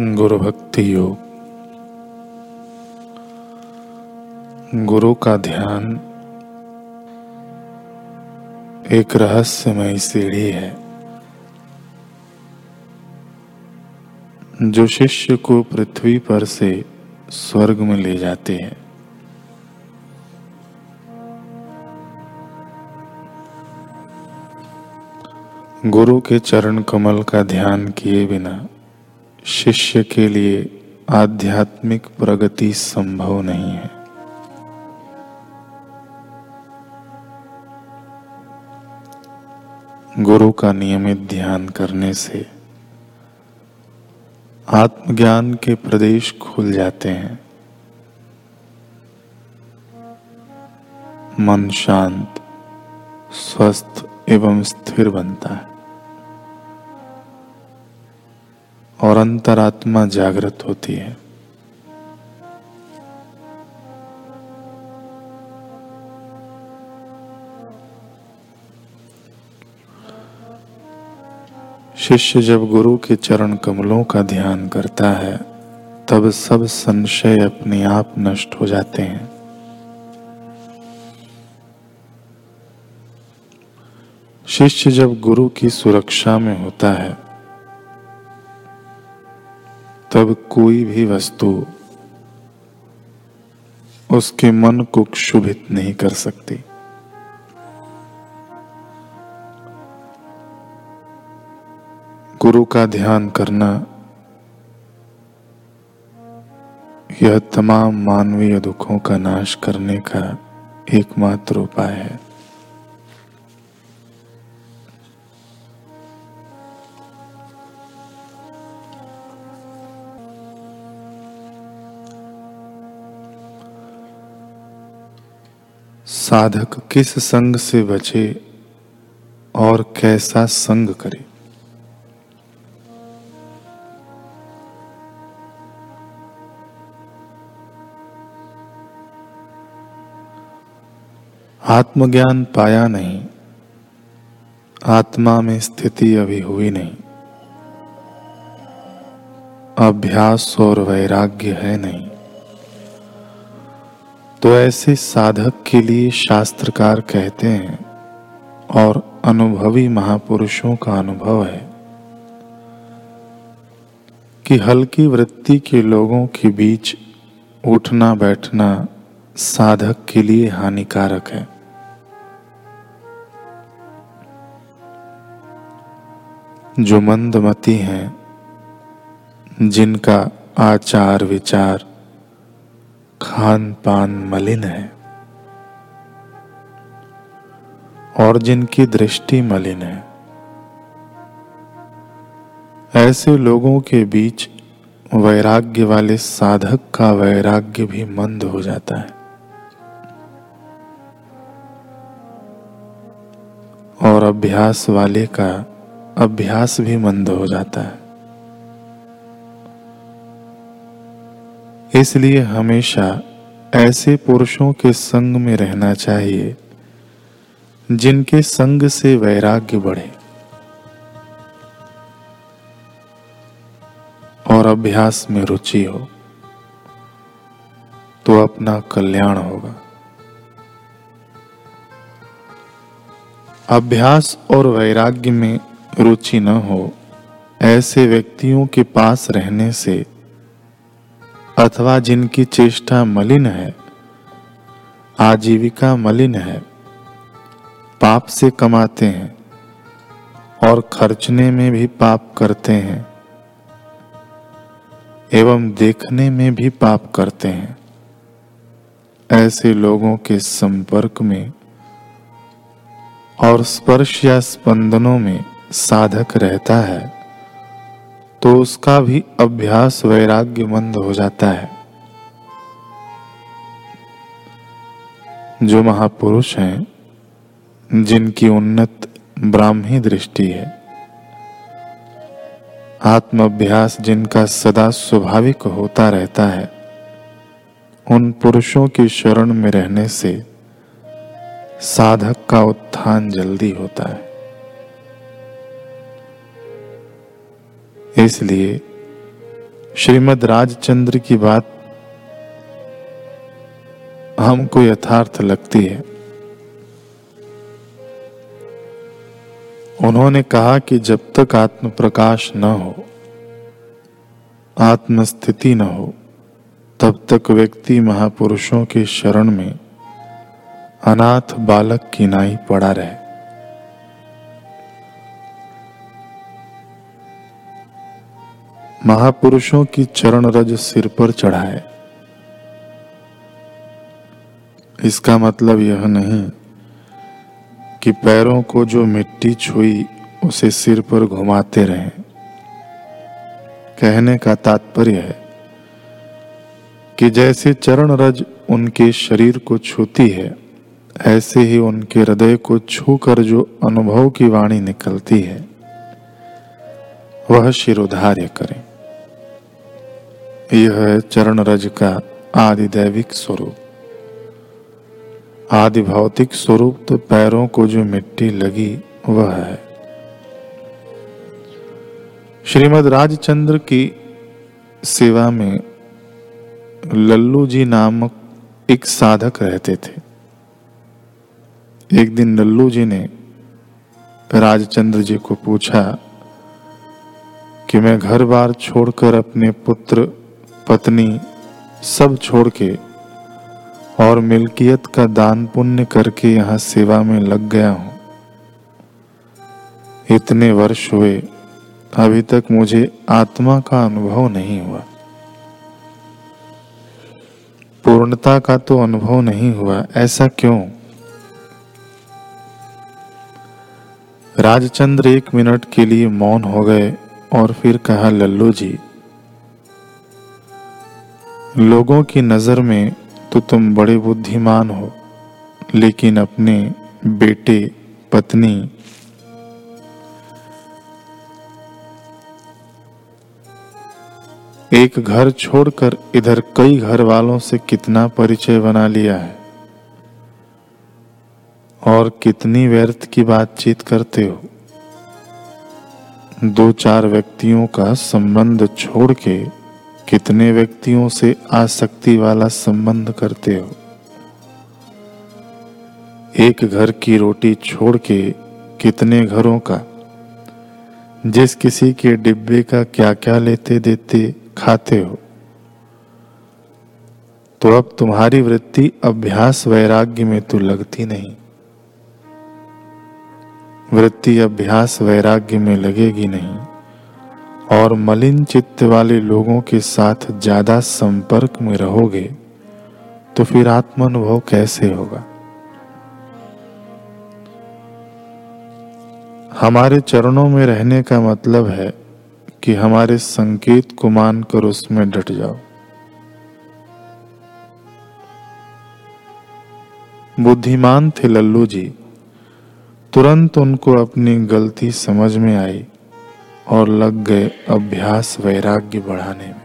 गुरु भक्ति योग। गुरु का ध्यान एक रहस्यमय सीढ़ी है, जो शिष्य को पृथ्वी पर से स्वर्ग में ले जाती है। गुरु के चरण कमल का ध्यान किए बिना शिष्य के लिए आध्यात्मिक प्रगति संभव नहीं है। गुरु का नियमित ध्यान करने से आत्मज्ञान के प्रदेश खुल जाते हैं। मन शांत, स्वस्थ एवं स्थिर बनता है। और अंतरात्मा जागृत होती है। शिष्य जब गुरु के चरण कमलों का ध्यान करता है, तब सब संशय अपने आप नष्ट हो जाते हैं। शिष्य जब गुरु की सुरक्षा में होता है तब कोई भी वस्तु उसके मन को क्षुभित नहीं कर सकती। गुरु का ध्यान करना यह तमाम मानवीय दुखों का नाश करने का एकमात्र उपाय है। साधक किस संग से बचे और कैसा संग करे? आत्मज्ञान पाया नहीं, आत्मा में स्थिति अभी हुई नहीं, अभ्यास और वैराग्य है नहीं। तो ऐसे साधक के लिए शास्त्रकार कहते हैं और अनुभवी महापुरुषों का अनुभव है कि हल्की वृत्ति के लोगों के बीच उठना बैठना साधक के लिए हानिकारक है। जो मंदमती हैं, जिनका आचार विचार खान पान मलिन है और जिनकी दृष्टि मलिन है। ऐसे लोगों के बीच वैराग्य वाले साधक का वैराग्य भी मंद हो जाता है। और अभ्यास वाले का अभ्यास भी मंद हो जाता है। इसलिए हमेशा ऐसे पुरुषों के संग में रहना चाहिए, जिनके संग से वैराग्य बढ़े और अभ्यास में रुचि हो तो अपना कल्याण होगा। अभ्यास और वैराग्य में रुचि न हो, ऐसे व्यक्तियों के पास रहने से अथवा जिनकी चेष्टा मलिन है, आजीविका मलिन है, पाप से कमाते हैं और खर्चने में भी पाप करते हैं एवं देखने में भी पाप करते हैं। ऐसे लोगों के संपर्क में और स्पर्श या स्पंदनों में साधक रहता है। तो उसका भी अभ्यास वैराग्य मंद हो जाता है। जो महापुरुष हैं, जिनकी उन्नत ब्राह्मी दृष्टि है आत्म अभ्यास जिनका सदा स्वाभाविक होता रहता है, उन पुरुषों की शरण में रहने से साधक का उत्थान जल्दी होता है। इसलिए श्रीमद राजचंद्र की बात हमको यथार्थ लगती है। उन्होंने कहा कि जब तक आत्म प्रकाश न हो, आत्मस्थिति न हो, तब तक व्यक्ति महापुरुषों के शरण में अनाथ बालक की नाई पड़ा रहे। महापुरुषों की चरण रज सिर पर चढ़ाए। इसका मतलब यह नहीं कि पैरों को जो मिट्टी छुई, उसे सिर पर घुमाते रहें। कहने का तात्पर्य है कि जैसे चरण रज उनके शरीर को छूती है, ऐसे ही उनके हृदय को छूकर जो अनुभव की वाणी निकलती है, वह शिरोधार्य करें। यह है चरण रज का आदि दैविक स्वरूप। आदि भौतिक स्वरूप तो पैरों को जो मिट्टी लगी, वह है। श्रीमद राजचंद्र की सेवा में लल्लू जी नामक एक साधक रहते थे। एक दिन लल्लू जी ने राजचंद्र जी को पूछा कि मैं घर बार छोड़कर अपने पुत्र पत्नी सब छोड़ के और मिल्कियत का दान पुण्य करके यहाँ सेवा में लग गया हूँ। इतने वर्ष हुए, अभी तक मुझे आत्मा का अनुभव नहीं हुआ। पूर्णता का तो अनुभव नहीं हुआ, ऐसा क्यों? राजचंद्र एक मिनट के लिए मौन हो गए और फिर कहा, लल्लू जी लोगों की नज़र में तो तुम बड़े बुद्धिमान हो, लेकिन अपने बेटे, पत्नी एक घर छोड़कर इधर कई घर वालों से कितना परिचय बना लिया है? और कितनी व्यर्थ की बातचीत करते हो? दो चार व्यक्तियों का संबंध छोड़ के कितने व्यक्तियों से आसक्ति वाला संबंध करते हो? एक घर की रोटी छोड़ के कितने घरों का? जिस किसी के डिब्बे का क्या क्या लेते देते खाते हो? तो अब तुम्हारी वृत्ति अभ्यास वैराग्य में तो लगती नहीं। वृत्ति अभ्यास वैराग्य में लगेगी नहीं। और मलिन चित्त वाले लोगों के साथ ज़्यादा संपर्क में रहोगे तो फिर आत्मानुभव कैसे होगा? हमारे चरणों में रहने का मतलब है कि हमारे संकेत को मानकर उसमें डट जाओ। बुद्धिमान थे लल्लू जी, तुरंत उनको अपनी गलती समझ में आई। और लग गए अभ्यास वैराग्य बढ़ाने में।